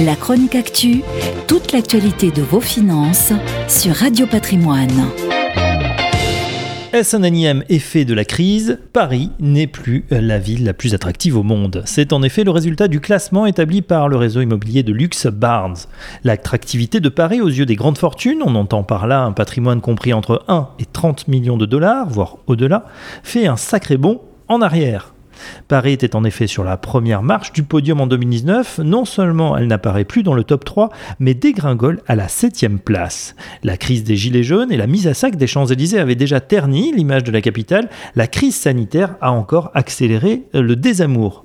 La chronique actu, toute l'actualité de vos finances sur Radio Patrimoine. Est-ce un énième effet de la crise? Paris n'est plus la ville la plus attractive au monde. C'est en effet le résultat du classement établi par le réseau immobilier de luxe Barnes. L'attractivité de Paris aux yeux des grandes fortunes, on entend par là un patrimoine compris entre 1 et 30 millions de dollars, voire au-delà, fait un sacré bond en arrière. Paris était en effet sur la première marche du podium en 2019. Non seulement elle n'apparaît plus dans le top 3, mais dégringole à la 7 place. La crise des Gilets jaunes et la mise à sac des Champs-Élysées avaient déjà terni l'image de la capitale. La crise sanitaire a encore accéléré le désamour.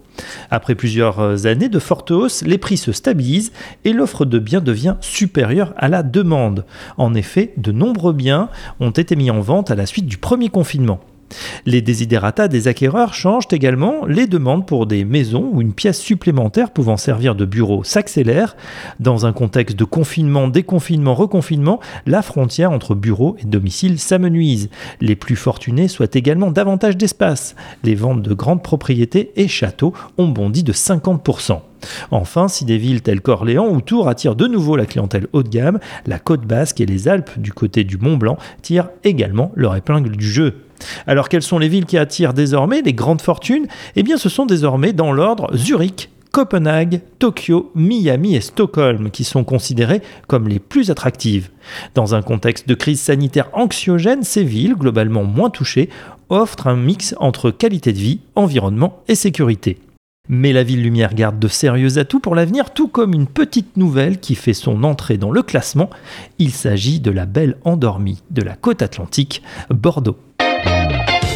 Après plusieurs années de forte hausse, les prix se stabilisent et l'offre de biens devient supérieure à la demande. En effet, de nombreux biens ont été mis en vente à la suite du premier confinement. Les désidératas des acquéreurs changent également, les demandes pour des maisons ou une pièce supplémentaire pouvant servir de bureau s'accélèrent. Dans un contexte de confinement, déconfinement, reconfinement, la frontière entre bureau et domicile s'amenuise. Les plus fortunés souhaitent également davantage d'espace. Les ventes de grandes propriétés et châteaux ont bondi de 50%. Enfin, si des villes telles qu'Orléans ou Tours attirent de nouveau la clientèle haut de gamme, la côte basque et les Alpes du côté du Mont Blanc tirent également leur épingle du jeu. Alors quelles sont les villes qui attirent désormais les grandes fortunes? Eh bien ce sont désormais dans l'ordre Zurich, Copenhague, Tokyo, Miami et Stockholm qui sont considérées comme les plus attractives. Dans un contexte de crise sanitaire anxiogène, ces villes, globalement moins touchées, offrent un mix entre qualité de vie, environnement et sécurité. Mais la ville lumière garde de sérieux atouts pour l'avenir, tout comme une petite nouvelle qui fait son entrée dans le classement. Il s'agit de la belle endormie de la côte atlantique, Bordeaux.